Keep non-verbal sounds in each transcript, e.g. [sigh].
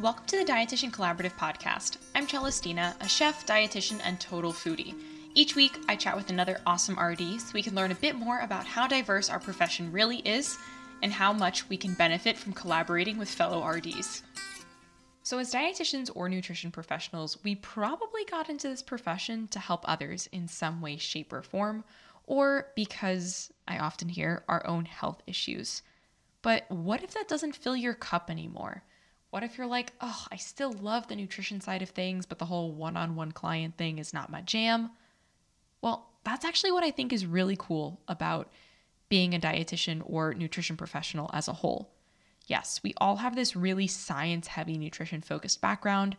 Welcome to the Dietitian Collaborative Podcast. I'm Celestina, a chef, dietitian, and total foodie. Each week, I chat with another awesome RD so we can learn a bit more about how diverse our profession really is and how much we can benefit from collaborating with fellow RDs. So, as dietitians or nutrition professionals, we probably got into this profession to help others in some way, shape, or form, or because I often hear our own health issues. But what if that doesn't fill your cup anymore? What if you're like, oh, I still love the nutrition side of things, but the whole one on one client thing is not my jam? Well, that's actually what I think is really cool about being a dietitian or nutrition professional as a whole. Yes, we all have this really science heavy nutrition focused background.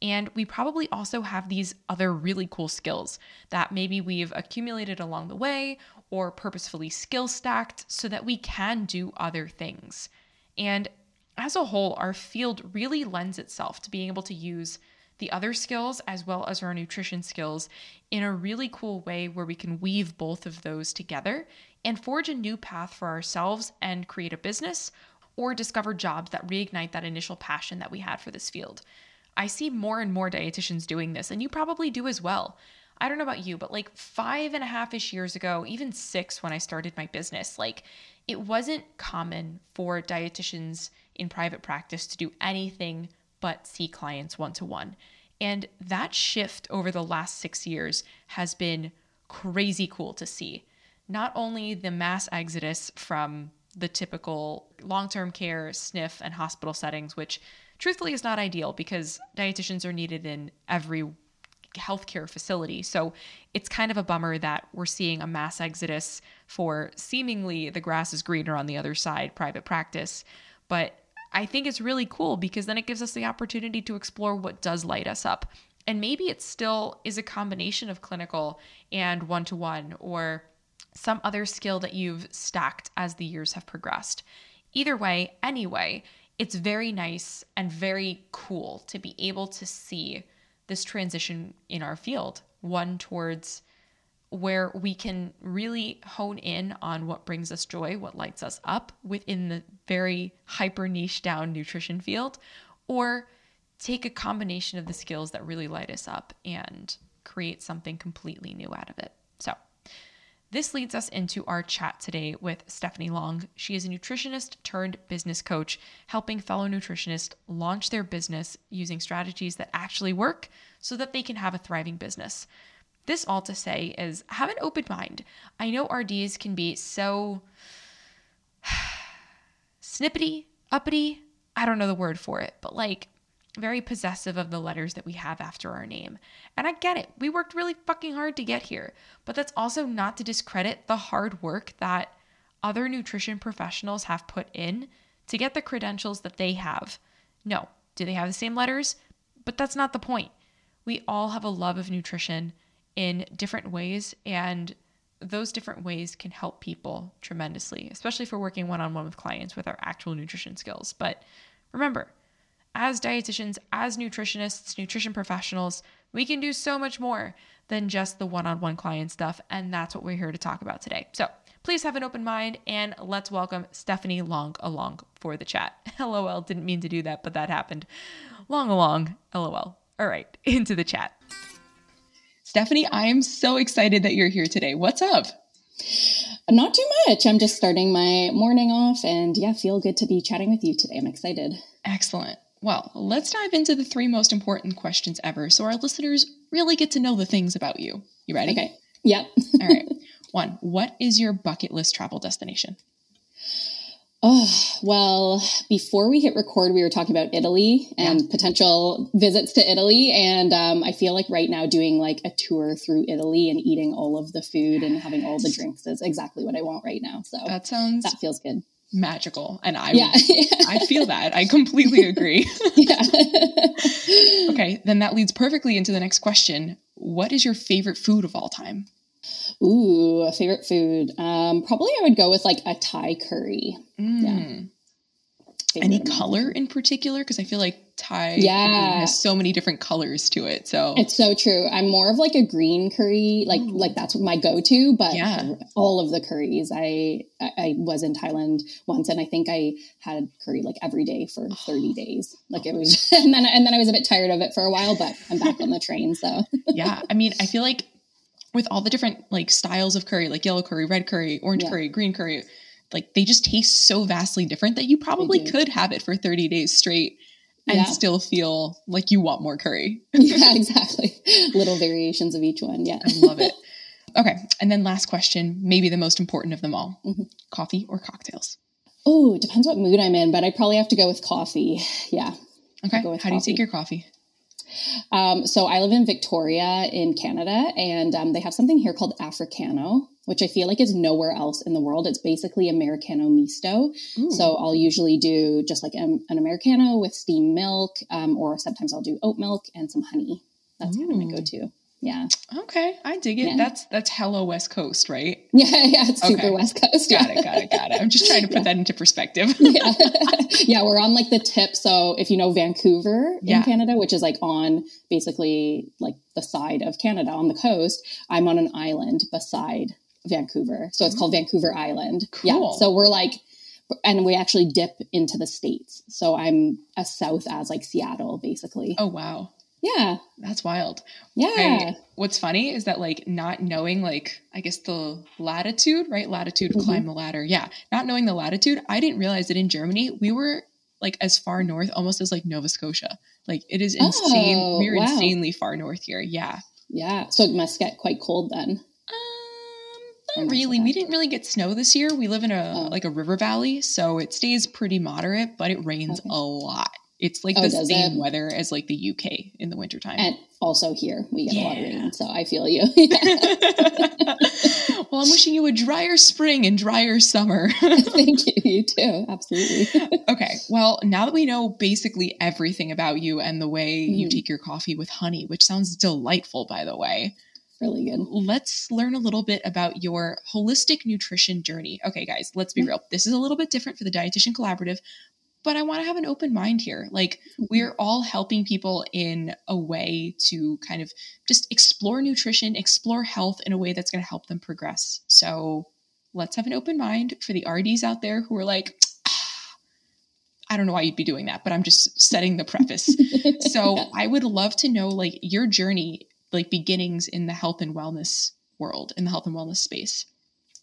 And we probably also have these other really cool skills that maybe we've accumulated along the way or purposefully skill stacked so that we can do other things. And as a whole, our field really lends itself to being able to use the other skills as well as our nutrition skills in a really cool way where we can weave both of those together and forge a new path for ourselves and create a business or discover jobs that reignite that initial passion that we had for this field. I see more and more dietitians doing this, and you probably do as well. I don't know about you, but like five and a half ish years ago, even six when I started my business, like it wasn't common for dietitians in private practice to do anything but see clients one to one. And that shift over the last six years has been crazy cool to see. Not only the mass exodus from the typical long term care, SNF, and hospital settings, which truthfully is not ideal because dietitians are needed in every healthcare facility. So it's kind of a bummer that we're seeing a mass exodus for seemingly the grass is greener on the other side private practice. But I think it's really cool because then it gives us the opportunity to explore what does light us up. And maybe it still is a combination of clinical and one to one or some other skill that you've stacked as the years have progressed. Either way, anyway, it's very nice and very cool to be able to see this transition in our field, one towards where we can really hone in on what brings us joy, what lights us up within the very hyper niche down nutrition field, or take a combination of the skills that really light us up and create something completely new out of it. So, this leads us into our chat today with Stephanie Long. She is a nutritionist turned business coach, helping fellow nutritionists launch their business using strategies that actually work so that they can have a thriving business. This all to say is have an open mind. I know RDs can be so [sighs] snippety, uppity. I don't know the word for it, but like very possessive of the letters that we have after our name. And I get it. We worked really fucking hard to get here. But that's also not to discredit the hard work that other nutrition professionals have put in to get the credentials that they have. No, do they have the same letters? But that's not the point. We all have a love of nutrition in different ways and those different ways can help people tremendously, especially for working one on one with clients with our actual nutrition skills. But remember, as dietitians, as nutritionists, nutrition professionals, we can do so much more than just the one on one client stuff. And that's what we're here to talk about today. So please have an open mind and let's welcome Stephanie Long along for the chat. [laughs] LOL, didn't mean to do that, but that happened. Long along, LOL. All right, [laughs] into the chat. Stephanie, I am so excited that you're here today. What's up? Not too much. I'm just starting my morning off and yeah, feel good to be chatting with you today. I'm excited. Excellent. Well, let's dive into the three most important questions ever so our listeners really get to know the things about you. You ready? Okay. Yep. [laughs] All right. One, what is your bucket list travel destination? Oh, well, before we hit record, we were talking about Italy and yeah. potential visits to Italy. And um, I feel like right now doing like a tour through Italy and eating all of the food and having all the drinks is exactly what I want right now. So that sounds, that feels good. Magical. And I, yeah. I feel [laughs] that. I completely agree. yeah. [laughs] okay. Then that leads perfectly into the next question. What is your favorite food of all time? Ooh, a favorite food. Um, probably I would go with like a Thai curry. Mm. Yeah. Favorite Any color in particular? Because I feel like Thai. Yeah. has so many different colors to it. So it's so true. I'm more of like a green curry, like Ooh. like that's my go-to. But yeah. all of the curries, I I was in Thailand once, and I think I had curry like every day for 30 [gasps] days. Like it was, [laughs] and then and then I was a bit tired of it for a while, but I'm back on the train. So [laughs] yeah, I mean, I feel like with all the different like styles of curry, like yellow curry, red curry, orange yeah. curry, green curry, like they just taste so vastly different that you probably could have it for 30 days straight and yeah. still feel like you want more curry. [laughs] yeah, exactly. Little variations of each one. Yeah. I love it. Okay. And then last question, maybe the most important of them all mm-hmm. coffee or cocktails? Oh, it depends what mood I'm in, but I probably have to go with coffee. Yeah. Okay. How coffee. do you take your coffee? Um, so I live in Victoria in Canada, and um, they have something here called Africano, which I feel like is nowhere else in the world. It's basically Americano misto. Ooh. So I'll usually do just like an, an Americano with steamed milk, um, or sometimes I'll do oat milk and some honey. That's Ooh. kind of my go-to. Yeah. Okay, I dig it. Yeah. That's that's hello West Coast, right? [laughs] Yeah, yeah, it's okay. super West Coast. Got it, got it, got it. I'm just trying to put [laughs] yeah. that into perspective. [laughs] yeah. yeah, we're on like the tip. So if you know Vancouver in yeah. Canada, which is like on basically like the side of Canada on the coast, I'm on an island beside Vancouver. So it's called Vancouver Island. Cool. Yeah. So we're like and we actually dip into the states. So I'm as south as like Seattle, basically. Oh wow. Yeah. That's wild. Yeah. And what's funny is that like not knowing like I guess the latitude, right? Latitude mm-hmm. climb the ladder. Yeah. Not knowing the latitude, I didn't realize that in Germany we were like as far north almost as like Nova Scotia. Like it is insane. Oh, we're wow. insanely far north here. Yeah. Yeah. So it must get quite cold then. Um not really. We didn't really get snow this year. We live in a oh. like a river valley, so it stays pretty moderate, but it rains okay. a lot. It's like oh, the same it? weather as like the UK in the wintertime. And also here we get yeah. a lot of rain, so I feel you. [laughs] [laughs] well, I'm wishing you a drier spring and drier summer. [laughs] Thank you. You too. Absolutely. okay. Well, now that we know basically everything about you and the way mm-hmm. you take your coffee with honey, which sounds delightful, by the way. Really good. Let's learn a little bit about your holistic nutrition journey. Okay, guys, let's be mm-hmm. real. This is a little bit different for the Dietitian Collaborative, but I want to have an open mind here. Like, mm-hmm. we're all helping people in a way to kind of just explore nutrition, explore health in a way that's going to help them progress. So, let's have an open mind for the RDs out there who are like, ah, I don't know why you'd be doing that, but I'm just setting the preface. [laughs] so, yeah. I would love to know like your journey, like beginnings in the health and wellness world, in the health and wellness space.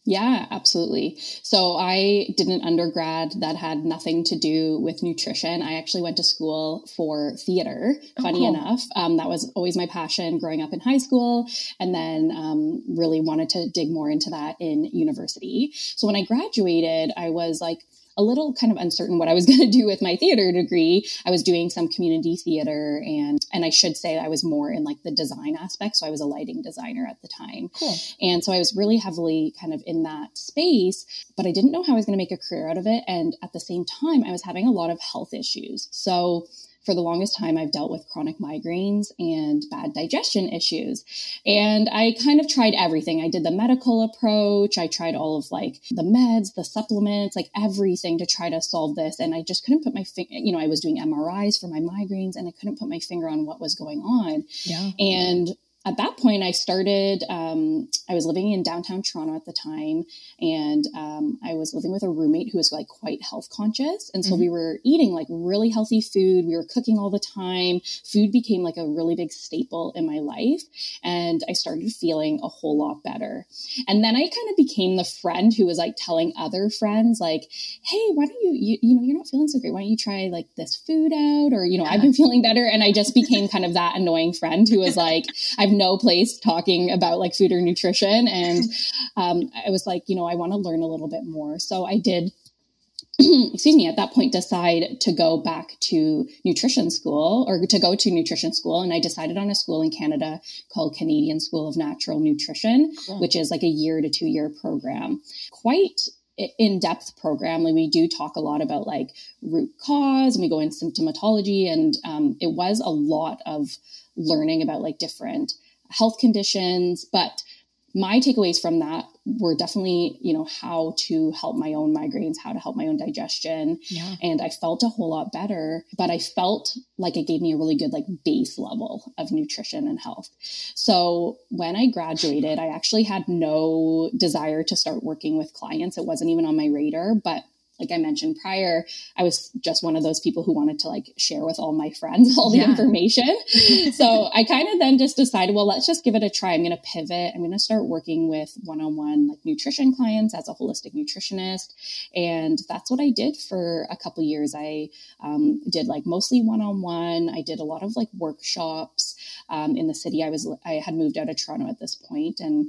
Yeah, absolutely. So I did an undergrad that had nothing to do with nutrition. I actually went to school for theater, oh, funny cool. enough. Um, that was always my passion growing up in high school, and then um, really wanted to dig more into that in university. So when I graduated, I was like, a little kind of uncertain what I was [laughs] going to do with my theater degree. I was doing some community theater and and I should say I was more in like the design aspect. So I was a lighting designer at the time. Cool. And so I was really heavily kind of in that space, but I didn't know how I was going to make a career out of it. And at the same time, I was having a lot of health issues. So for the longest time, I've dealt with chronic migraines and bad digestion issues. And I kind of tried everything. I did the medical approach. I tried all of like the meds, the supplements, like everything to try to solve this. And I just couldn't put my finger, you know, I was doing MRIs for my migraines and I couldn't put my finger on what was going on. Yeah. And at that point, I started, um, I was living in downtown Toronto at the time, and um, I was living with a roommate who was like quite health conscious. And so mm-hmm. we were eating like really healthy food. We were cooking all the time. Food became like a really big staple in my life. And I started feeling a whole lot better. And then I kind of became the friend who was like telling other friends, like, hey, why don't you, you, you know, you're not feeling so great. Why don't you try like this food out? Or, you know, yeah. I've been [laughs] feeling better. And I just became kind of that annoying friend who was like, I've no place talking about like food or nutrition. [laughs] And um, I was like, you know, I want to learn a little bit more. So I did [clears throat] excuse me, at that point decide to go back to nutrition school or to go to nutrition school. And I decided on a school in Canada called Canadian School of Natural Nutrition, cool. which is like a year to two year program. Quite in depth program. Like we do talk a lot about like root cause and we go in symptomatology. And um, it was a lot of learning about like different health conditions, but my takeaways from that were definitely, you know, how to help my own migraines, how to help my own digestion. Yeah. And I felt a whole lot better, but I felt like it gave me a really good like base level of nutrition and health. So when I graduated, I actually had no desire to start working with clients. It wasn't even on my radar, but like I mentioned prior, I was just one of those people who wanted to like share with all my friends [laughs] all the yeah. information. [laughs] so I kind of then just decided, well, let's just give it a try. I'm going to pivot. I'm going to start working with one on one like nutrition clients as a holistic nutritionist. And that's what I did for a couple years. I um, did like mostly one on one. I did a lot of like workshops um, in the city. I was, I had moved out of Toronto at this point and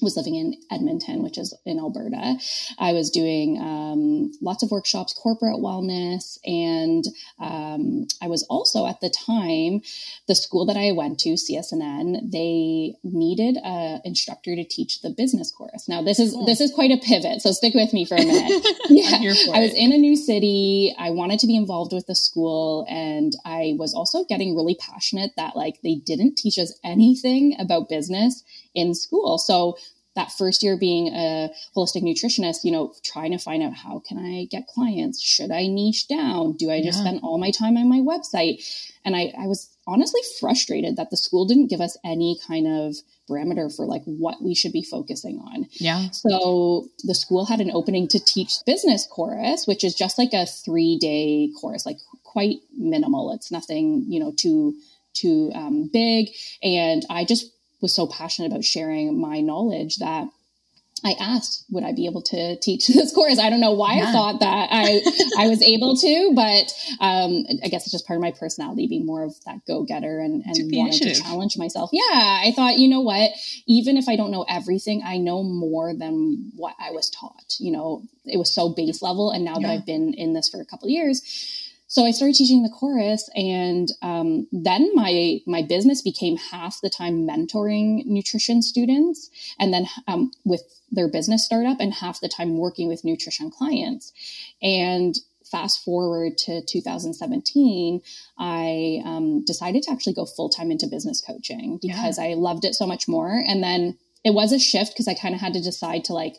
was living in Edmonton, which is in Alberta. I was doing um, lots of workshops, corporate wellness, and um, I was also at the time the school that I went to, CSNN. They needed an instructor to teach the business course. Now this is cool. this is quite a pivot, so stick with me for a minute. [laughs] yeah, I was in a new city. I wanted to be involved with the school, and I was also getting really passionate that like they didn't teach us anything about business in school. So that first year being a holistic nutritionist, you know, trying to find out how can I get clients? Should I niche down? Do I just yeah. spend all my time on my website? And I, I was honestly frustrated that the school didn't give us any kind of parameter for like what we should be focusing on. Yeah. So the school had an opening to teach business chorus, which is just like a three day course, like quite minimal. It's nothing, you know, too too um, big. And I just was so passionate about sharing my knowledge that I asked, would I be able to teach [laughs] this course? I don't know why yeah. I thought that I I was able to, but um, I guess it's just part of my personality, being more of that go getter and, and wanting to challenge myself. Yeah, I thought, you know what? Even if I don't know everything, I know more than what I was taught. You know, it was so base level, and now yeah. that I've been in this for a couple years, so I started teaching the chorus, and um, then my my business became half the time mentoring nutrition students, and then um, with their business startup, and half the time working with nutrition clients. And fast forward to 2017, I um, decided to actually go full time into business coaching because yeah. I loved it so much more. And then it was a shift because I kind of had to decide to like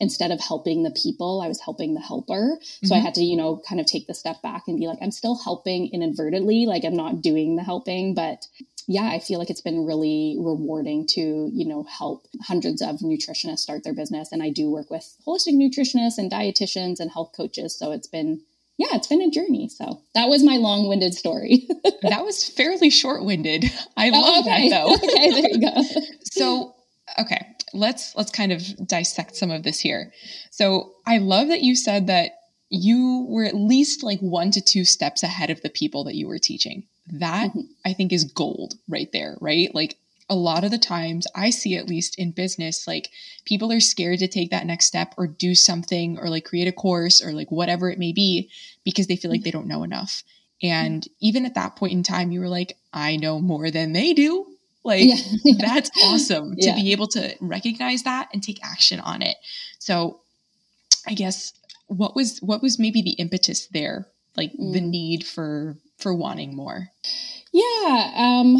instead of helping the people, I was helping the helper. So mm-hmm. I had to, you know, kind of take the step back and be like, I'm still helping inadvertently, like I'm not doing the helping, but yeah, I feel like it's been really rewarding to, you know, help hundreds of nutritionists start their business. And I do work with holistic nutritionists and dietitians and health coaches. So it's been, yeah, it's been a journey. So that was my long winded story. [laughs] that was fairly short winded. I love oh, okay. that though. [laughs] okay, there you go. so, okay let's let's kind of dissect some of this here. So I love that you said that you were at least like one to two steps ahead of the people that you were teaching. That mm-hmm. I think is gold right there, right? Like a lot of the times I see at least in business, like people are scared to take that next step or do something or like create a course or like whatever it may be because they feel like they don't know enough. And even at that point in time, you were like, I know more than they do. Like yeah, [laughs] yeah. that's awesome to yeah. be able to recognize that and take action on it. So I guess what was what was maybe the impetus there? Like mm. the need for for wanting more? Yeah, um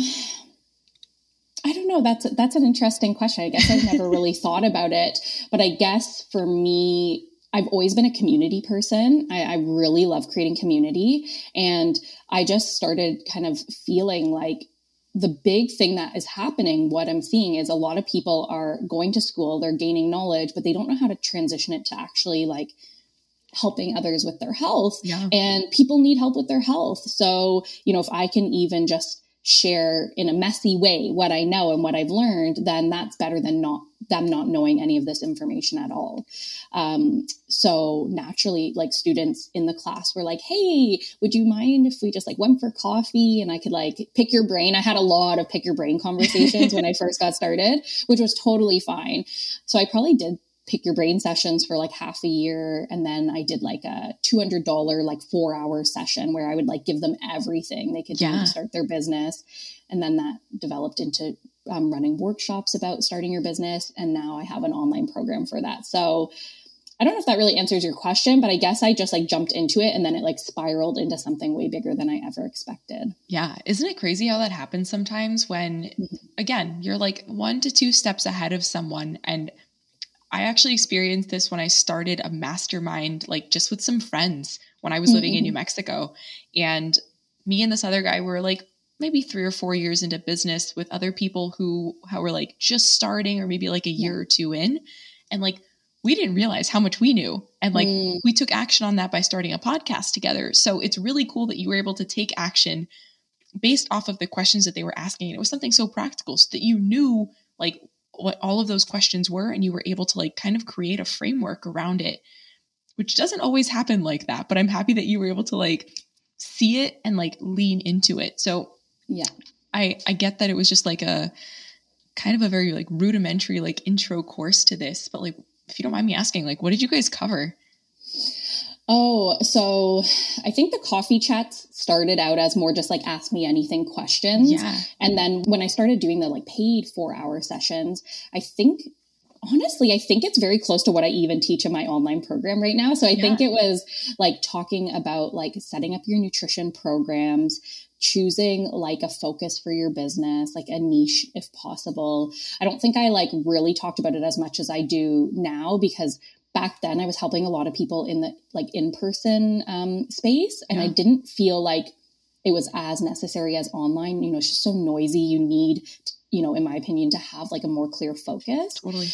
I don't know. That's that's an interesting question. I guess I've [laughs] never really thought about it, but I guess for me, I've always been a community person. I, I, really love creating community, and I just started kind of feeling like the big thing that is happening, what I'm seeing is a lot of people are going to school, they're gaining knowledge, but they don't know how to transition it to actually like helping others with their health. Yeah. And people need help with their health. So, you know, if I can even just share in a messy way what I know and what I've learned, then that's better than not them not knowing any of this information at all. Um, so naturally, like students in the class were like, "Hey, would you mind if we just like went for coffee and I could like pick your brain?" I had a lot of pick your brain conversations when I [laughs] first got started, which was totally fine. So I probably did pick your brain sessions for like half a year and then i did like a $200 like four hour session where i would like give them everything they could yeah. do to start their business and then that developed into um, running workshops about starting your business and now i have an online program for that so I don't know if that really answers your question, but I guess I just like jumped into it and then it like spiraled into something way bigger than I ever expected. Yeah. Isn't it crazy how that happens sometimes when, mm-hmm. again, you're like one to two steps ahead of someone? And I actually experienced this when I started a mastermind, like just with some friends when I was mm-hmm. living in New mm-hmm. Mexico. And me and this other guy were like maybe three or four years into business with other people who, who were like just starting or maybe like a year or two in. And like, we didn't realize how much we knew. And like mm. we took action on that by starting a podcast together. So it's really cool that you were able to take action based off of the questions that they were asking. And it was something so practical so that you knew like what all of those questions were and you were able to like kind of create a framework around it, which doesn't always happen like that. But I'm happy that you were able to like see it and like lean into it. So yeah. I I get that it was just like a kind of a very like rudimentary like intro course to this, but like if you don't mind me asking, like, what did you guys cover? Oh, so I think the coffee chats started out as more just like ask me anything questions. Yeah. And then when I started doing the like paid four hour sessions, I think honestly, I think it's very close to what I even teach in my online program right now. So I yeah. think it was like talking about like setting up your nutrition programs, choosing like a focus for your business, like a niche if possible. I don't think I like really talked about it as much as I do now because back then I was helping a lot of people in the like in person um, space and yeah. I didn't feel like it was as necessary as online. You know, it's just so noisy. You need, you know, in my opinion, to have like a more clear focus. Totally.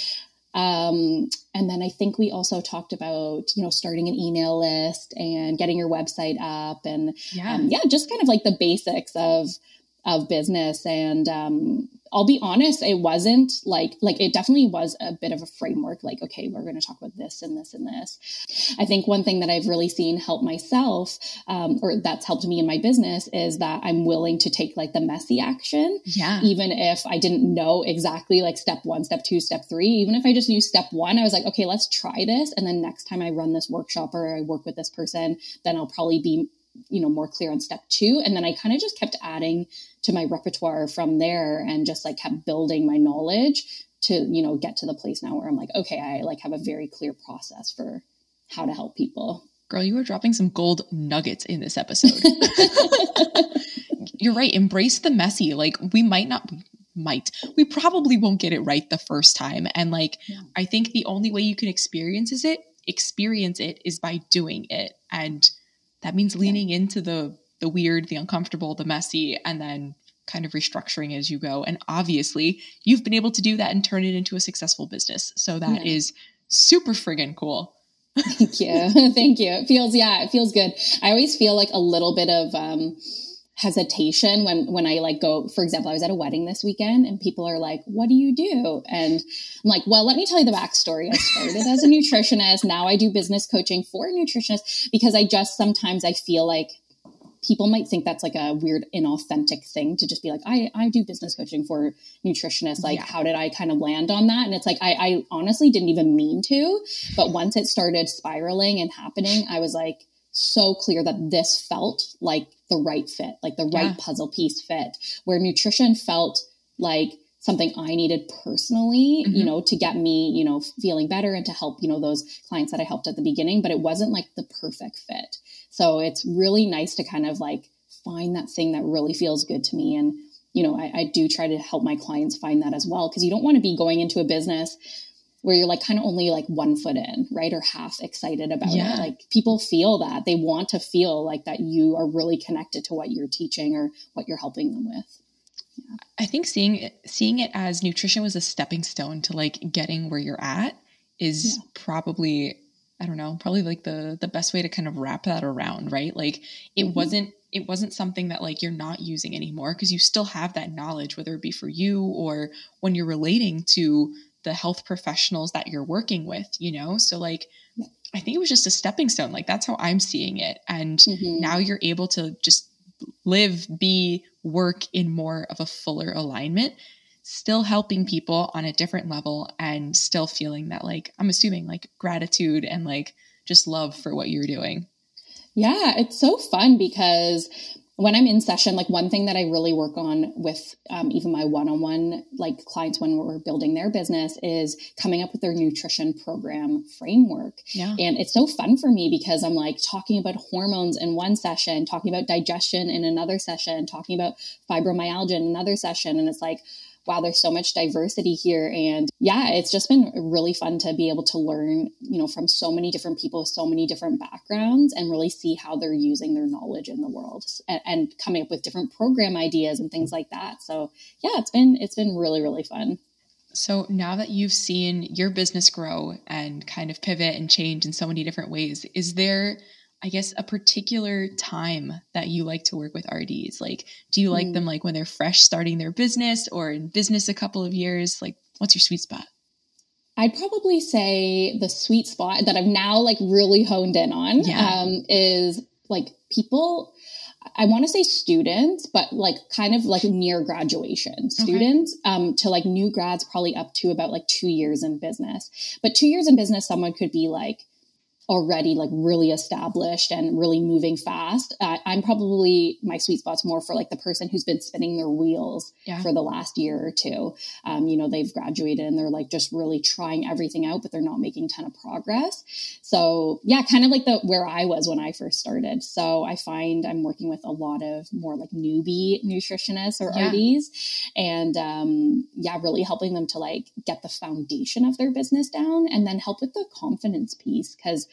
Um, and then I think we also talked about, you know, starting an email list and getting your website up and yeah, um, yeah just kind of like the basics of of business and um, I'll be honest, it wasn't like like it definitely was a bit of a framework. Like, okay, we're going to talk about this and this and this. I think one thing that I've really seen help myself, um, or that's helped me in my business, is that I'm willing to take like the messy action. Yeah. Even if I didn't know exactly like step one, step two, step three. Even if I just knew step one, I was like, okay, let's try this, and then next time I run this workshop or I work with this person, then I'll probably be you know more clear on step two. And then i kind of just kept adding to my repertoire from there and just like kept building my knowledge to you know get to the place now where i'm like okay i like have a very clear process for how to help people. Girl you are dropping some gold nuggets in this episode. [laughs] You're right. Embrace the messy. Like we might not might we probably won't get it right the first time. And like yeah. i think the only way you can experience is it experience it is by doing it. And that means leaning yeah. into the the weird, the uncomfortable, the messy, and then kind of restructuring as you go. And obviously, you've been able to do that and turn it into a successful business. So that yeah. is super friggin' cool. Thank you. [laughs] Thank you. It feels, yeah, it feels good. I always feel like a little bit of, um, hesitation when when I like go for example I was at a wedding this weekend and people are like what do you do? And I'm like well let me tell you the backstory. I started as a [laughs] nutritionist. Now I do business coaching for nutritionists because I just sometimes I feel like people might think that's like a weird inauthentic thing to just be like I I do business coaching for nutritionists. Like yeah. how did I kind of land on that? And it's like I I honestly didn't even mean to but once it started spiraling and happening I was like so clear that this felt like the right fit, like the right yeah. puzzle piece fit, where nutrition felt like something I needed personally, mm-hmm. you know, to get me, you know, feeling better and to help, you know, those clients that I helped at the beginning, but it wasn't like the perfect fit. So it's really nice to kind of like find that thing that really feels good to me. And, you know, I, I do try to help my clients find that as well, because you don't want to be going into a business where you're like kind of only like one foot in, right? Or half excited about yeah. it. Like people feel that they want to feel like that you are really connected to what you're teaching or what you're helping them with. Yeah. I think seeing it, seeing it as nutrition was a stepping stone to like getting where you're at is yeah. probably I don't know, probably like the the best way to kind of wrap that around, right? Like it mm-hmm. wasn't it wasn't something that like you're not using anymore because you still have that knowledge whether it be for you or when you're relating to the health professionals that you're working with, you know? So like I think it was just a stepping stone. Like that's how I'm seeing it. And mm-hmm. now you're able to just live, be, work in more of a fuller alignment, still helping people on a different level and still feeling that like I'm assuming like gratitude and like just love for what you're doing. Yeah, it's so fun because when I'm in session, like one thing that I really work on with um, even my one-on-one like clients when we're building their business is coming up with their nutrition program framework. Yeah. And it's so fun for me because I'm like talking about hormones in one session, talking about digestion in another session, talking about fibromyalgia in another session. And it's like, wow, there's so much diversity here. And yeah, it's just been really fun to be able to learn, you know, from so many different people with so many different backgrounds and really see how they're using their knowledge in the world and, and coming up with different program ideas and things like that. So yeah, it's been, it's been really, really fun. So now that you've seen your business grow and kind of pivot and change in so many different ways, is there I guess a particular time that you like to work with RDs? Like, do you like mm. them like when they're fresh starting their business or in business a couple of years? Like, what's your sweet spot? I'd probably say the sweet spot that I've now like really honed in on yeah. um, is like people. I want to say students, but like kind of like near graduation students okay. um, to like new grads, probably up to about like two years in business. But two years in business, someone could be like already like really established and really moving fast. Uh, I'm probably my sweet spot's more for like the person who's been spinning their wheels yeah. for the last year or two. Um, you know, they've graduated and they're like just really trying everything out, but they're not making a ton of progress. So yeah, kind of like the where I was when I first started. So I find I'm working with a lot of more like newbie nutritionists or yeah. RDs, and um, yeah, really helping them to like get the foundation of their business down and then help with the confidence piece because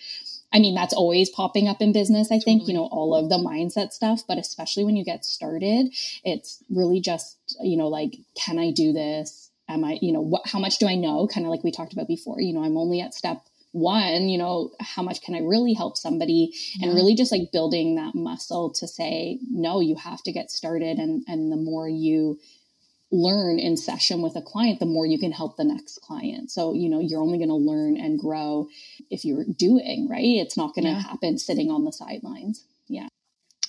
I mean, that's always popping up in business. I think, you know, all of the mindset stuff, but especially when you get started, it's really just, you know, like, can I do this? Am I, you know, what, how much do I know? Kind of like we talked about before, you know, I'm only at step one, you know, how much can I really help somebody? Yeah. And really just like building that muscle to say, no, you have to get started. And, and the more you, learn in session with a client, the more you can help the next client. So, you know, you're only going to learn and grow if you're doing, right? It's not going to yeah. happen sitting on the sidelines. Yeah.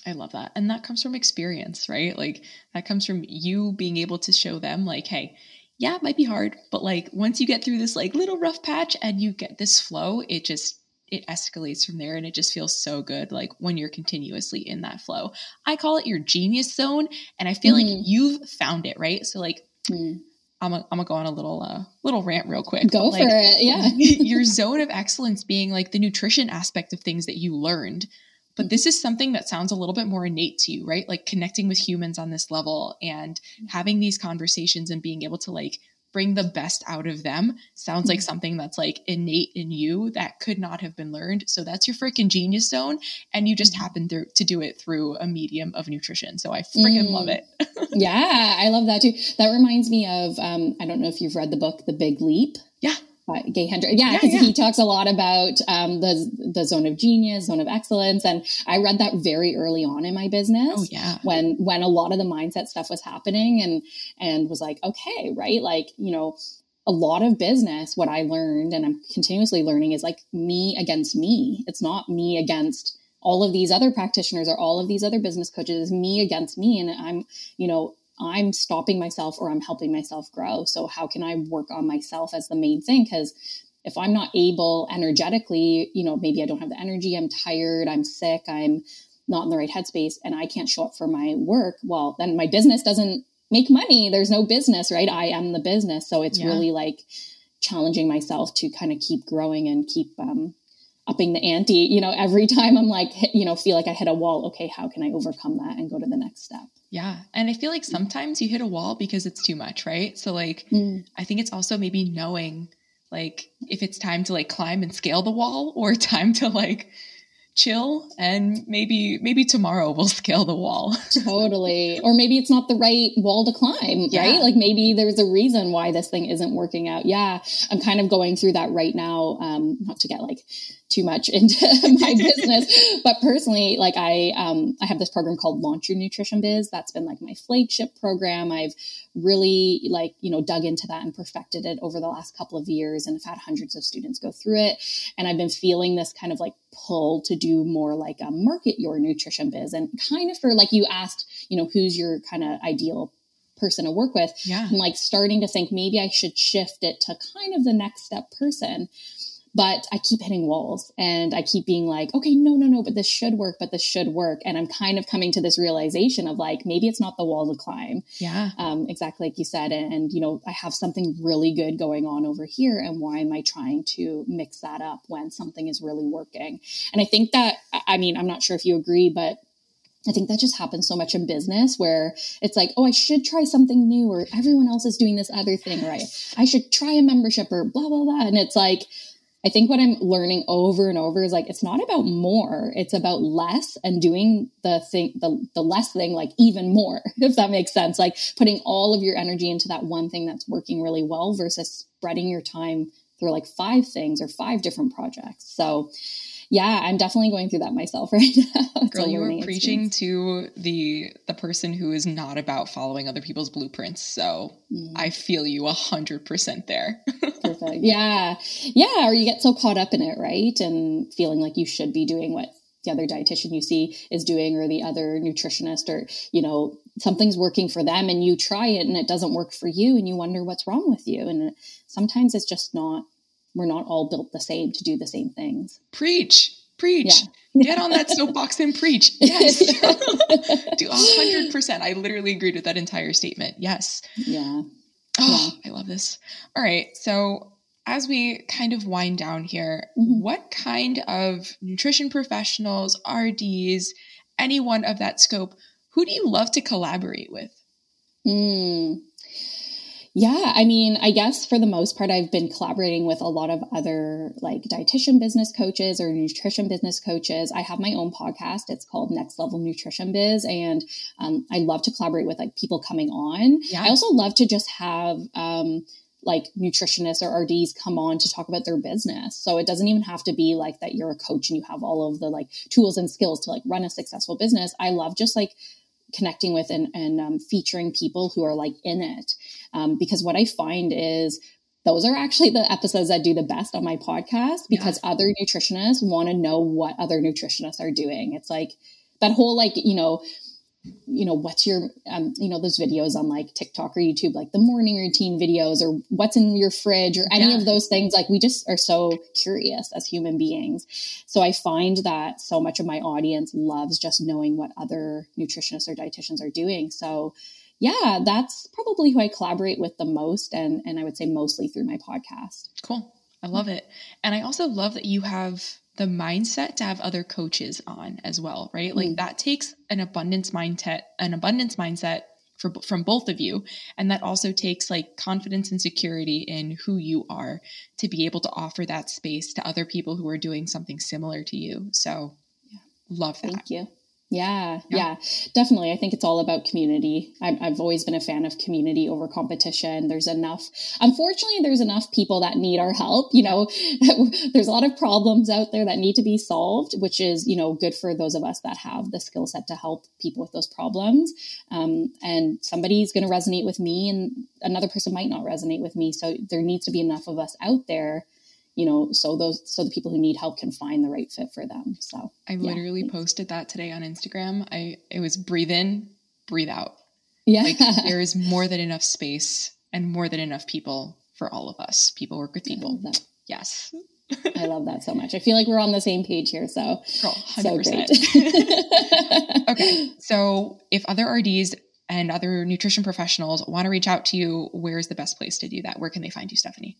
I love that. And that comes from experience, right? Like that comes from you being able to show them, like, hey, yeah, it might be hard, but like once you get through this like little rough patch and you get this flow, it just it escalates from there and it just feels so good like when you're continuously in that flow i call it your genius zone and i feel mm-hmm. like you've found it right so like mm. I'm gonna I'm go on a little uh little rant real quick. Go like, for it, yeah. your [laughs] zone of excellence being like the nutrition aspect of things that you learned, but this is something that sounds a little bit more innate to you, right? Like connecting with humans on this level and mm-hmm. having these conversations and being able to like bring the best out of them sounds like mm-hmm. something that's like innate in you that could not have been learned. So that's your freaking genius zone. And you just mm-hmm. happen to, to do it through a medium of nutrition. So I freaking mm. love it. [laughs] yeah, I love that too. That reminds me of, um, I don't know if you've read the book, The Big Leap. Gay Hendricks. Yeah, because yeah, yeah. he talks a lot about um, the the zone of genius, zone of excellence, and I read that very early on in my business. Oh yeah, when when a lot of the mindset stuff was happening, and and was like, okay, right, like you know. A lot of business, what I learned and I'm continuously learning is like me against me. It's not me against all of these other practitioners or all of these other business coaches. It's me against me. And I'm, you know, I'm stopping myself or I'm helping myself grow. So how can I work on myself as the main thing? Because if I'm not able energetically, you know, maybe I don't have the energy, I'm tired, I'm sick, I'm not in the right headspace, and I can't show up for my work, well, then my business doesn't make money. There's no business, right? I am the business. So it's yeah. really like challenging myself to kind of keep growing and keep um, upping the ante. You know, every time I'm like, you know, feel like I hit a wall, okay, how can I overcome that and go to the next step? Yeah. And I feel like sometimes you hit a wall because it's too much, right? So like mm. I think it's also maybe knowing like if it's time to like climb and scale the wall [laughs] or time to like chill and maybe maybe tomorrow [laughs] we'll scale the wall totally or maybe it's not the right wall to climb yeah. right like maybe there's a reason why this thing isn't working out yeah i'm kind of going through that right now um not to get like too much into [laughs] my [laughs] business. But personally, like I, um, I have this program called Launch Your Nutrition Biz. That's been like my flagship program. I've really like, you know, dug into that and perfected it over the last couple of years and have had hundreds of students go through it. And I've been feeling this kind of like pull to do more like a market your nutrition biz and kind of for like you asked, you know, who's your kind of ideal person to work with. Yeah. I'm like starting to think maybe I should shift it to kind of the next step person but I keep hitting walls and I keep being like, okay, no, no, no, but this should work, but this should work. And I'm kind of coming to this realization of like, maybe it's not the wall to climb. Yeah. Um, exactly like you said. And, and, you know, I have something really good going on over here. And why am I trying to mix that up when something is really working? And I think that, I mean, I'm not sure if you agree, but I think that just happens so much in business where it's like, oh, I should try something new, or everyone else is doing this other thing, right? I should try a membership, or blah, blah, blah. And it's like, I think what I'm learning over and over is like it's not about more, it's about less and doing the thing the, the less thing like even more, [laughs] if that makes sense. Like putting all of your energy into that one thing that's working really well versus spreading your time through like five things or five different projects. So yeah, I'm definitely going through that myself [laughs] right now. Girl, you are preaching experience. to the the person who is not about following other people's blueprints. So mm. I feel you a hundred percent there. [laughs] Perfect. Yeah. Yeah. Or you get so caught up in it, right? And feeling like you should be doing what the other dietitian you see is doing or the other nutritionist or, you know, something's working for them and you try it and it doesn't work for you and you wonder what's wrong with you. And sometimes it's just not we're not all built the same to do the same things. Preach, preach. Yeah. Get on that soapbox and preach. [laughs] Yes. do a hundred percent. I literally agreed with that entire statement. Yes. Yeah. Oh, yeah. I love this. All right. So as we kind of wind down here, mm-hmm. what kind of nutrition professionals, RDs, anyone of that scope, who do you love to collaborate with? Mm. Yeah, I mean, I guess for the most part, I've been collaborating with a lot of other like dietitian business coaches or nutrition business coaches. I have my own podcast. It's called Next Level Nutrition Biz, and um, I love to collaborate with like people coming on. Yeah. I also love to just have um, like nutritionists or RDs come on to talk about their business. So it doesn't even have to be like that you're a coach and you have all of the like tools and skills to like run a successful business. I love just like connecting with and, and um, featuring people who are like in it. Um, because what I find is those are actually the episodes that do the best on my podcast because yeah. other nutritionists want to know what other nutritionists are doing. It's like that whole like, you know, you know what's your um, you know those videos on like tiktok or youtube like the morning routine videos or what's in your fridge or any yeah. of those things like we just are so curious as human beings so i find that so much of my audience loves just knowing what other nutritionists or dietitians are doing so yeah that's probably who i collaborate with the most and and i would say mostly through my podcast cool i love it and i also love that you have the mindset to have other coaches on as well, right? Like mm. that takes an abundance mindset, an abundance mindset for from both of you, and that also takes like confidence and security in who you are to be able to offer that space to other people who are doing something similar to you. So, yeah. love that. Thank you. Yeah, yeah, yeah, definitely. I think it's all about community. i have always been a fan of community over competition. There's enough, unfortunately, there's enough people that need our help. You know, [laughs] there's a lot of problems out there that need to be solved, which is, you know, good for those of us that have the skill set to help people with those problems. Um, and somebody's going to resonate with me and another person might not resonate with me. So there needs to be enough of us out there you know, so those so the people who need help can find the right fit for them. So I literally posted that today on Instagram. I it was breathe in, breathe out. Yeah. Like [laughs] there is more than enough space and more than enough people for all of us. People work with people. Yes. I love that so [laughs] much. I feel like we're on the same page here. So, Girl, so great. [laughs] okay. So, if other RDs and other nutrition professionals want to reach out to you, where's the best place to do that? Where can they find you, Stephanie?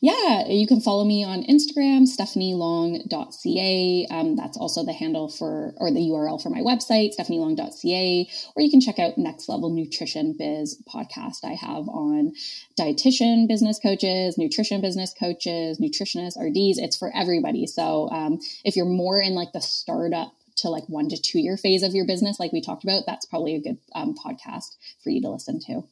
Yeah, you can follow me on Instagram, stephanielong.ca. Um, that's also the handle for, or the URL for my website, stephanielong.ca. Or you can check out Next Level Nutrition Biz podcast I have on dietitian business coaches, nutrition business coaches, nutritionists, RDs. It's for everybody. So um, if you're more in like the startup to like one to two year phase of your business, like we talked about, that's probably a good um, podcast for you to listen to.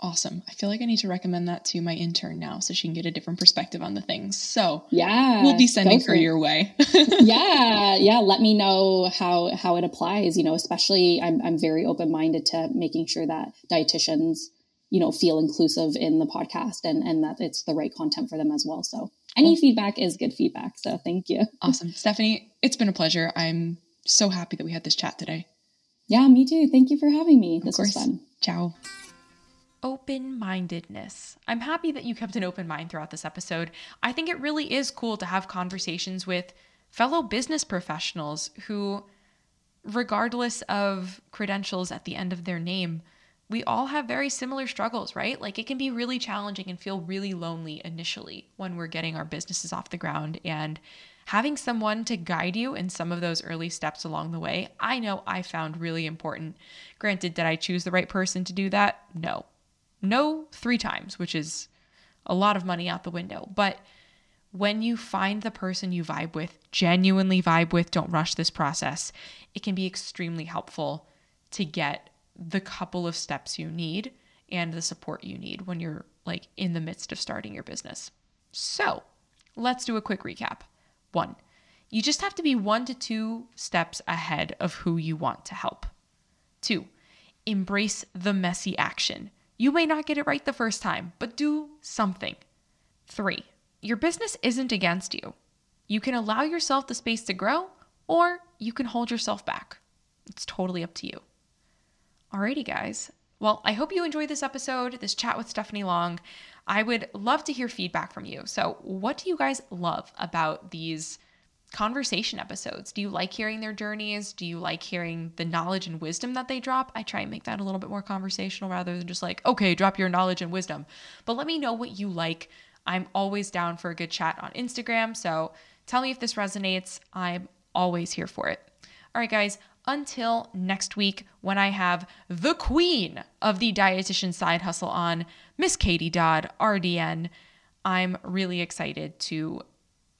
Awesome. I feel like I need to recommend that to my intern now so she can get a different perspective on the things. So yeah, we'll be sending her your way. [laughs] yeah. Yeah. Let me know how, how it applies, you know, especially I'm, I'm very open-minded to making sure that dietitians, you know, feel inclusive in the podcast and, and that it's the right content for them as well. So any feedback is good feedback. So thank you. [laughs] Awesome. Stephanie, it's been a pleasure. I'm so happy that we had this chat today. Yeah, me too. Thank you for having me. This was fun. Ciao. Open mindedness. I'm happy that you kept an open mind throughout this episode. I think it really is cool to have conversations with fellow business professionals who, regardless of credentials at the end of their name, we all have very similar struggles, right? Like it can be really challenging and feel really lonely initially when we're getting our businesses off the ground. And having someone to guide you in some of those early steps along the way, I know I found really important. Granted, did I choose the right person to do that? No. No, three times, which is a lot of money out the window. But when you find the person you vibe with, genuinely vibe with, don't rush this process, it can be extremely helpful to get the couple of steps you need and the support you need when you're like in the midst of starting your business. So, let's do a quick recap. One, you just have to be one to two steps ahead of who you want to help. Two, embrace the messy action. You may not get it right the first time, but do something. Three, your business isn't against you. You can allow yourself the space to grow, or you can hold yourself back. It's totally up to you. Alrighty, guys. Well, I hope you enjoyed this episode, this chat with Stephanie Long. I would love to hear feedback from you. So, what do you guys love about these conversation episodes? Do you like hearing their journeys? Do you like hearing the knowledge and wisdom that they drop? I try and make that a little bit more conversational rather than just like, okay, drop your knowledge and wisdom. But let me know what you like. I'm always down for a good chat on Instagram. So, tell me if this resonates. I'm always here for it. All right, guys, until next week when I have the queen of the dietitian side hustle on, Miss Katie Dodd, RDN. I'm really excited to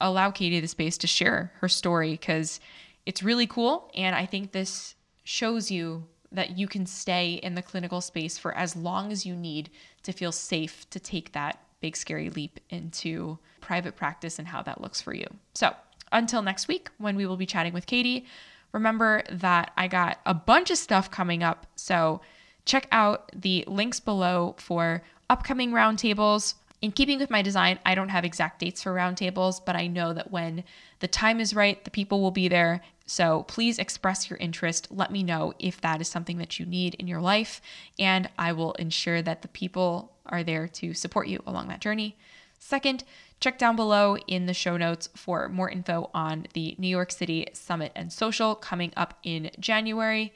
allow Katie the space to share her story because it's really cool. And I think this shows you that you can stay in the clinical space for as long as you need to feel safe to take that big, scary leap into private practice and how that looks for you. So, until next week, when we will be chatting with Katie, remember that I got a bunch of stuff coming up. So check out the links below for upcoming roundtables. In keeping with my design, I don't have exact dates for roundtables, but I know that when the time is right, the people will be there. So please express your interest. Let me know if that is something that you need in your life, and I will ensure that the people are there to support you along that journey. Second, check down below in the show notes for more info on the New York City Summit and Social coming up in January.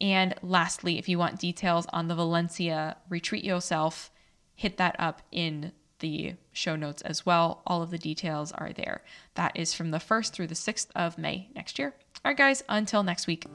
And lastly, if you want details on the Valencia Retreat Yourself, hit that up in the show notes as well. All of the details are there. That is from the 1st through the 6th of May next year. All right, guys, until next week.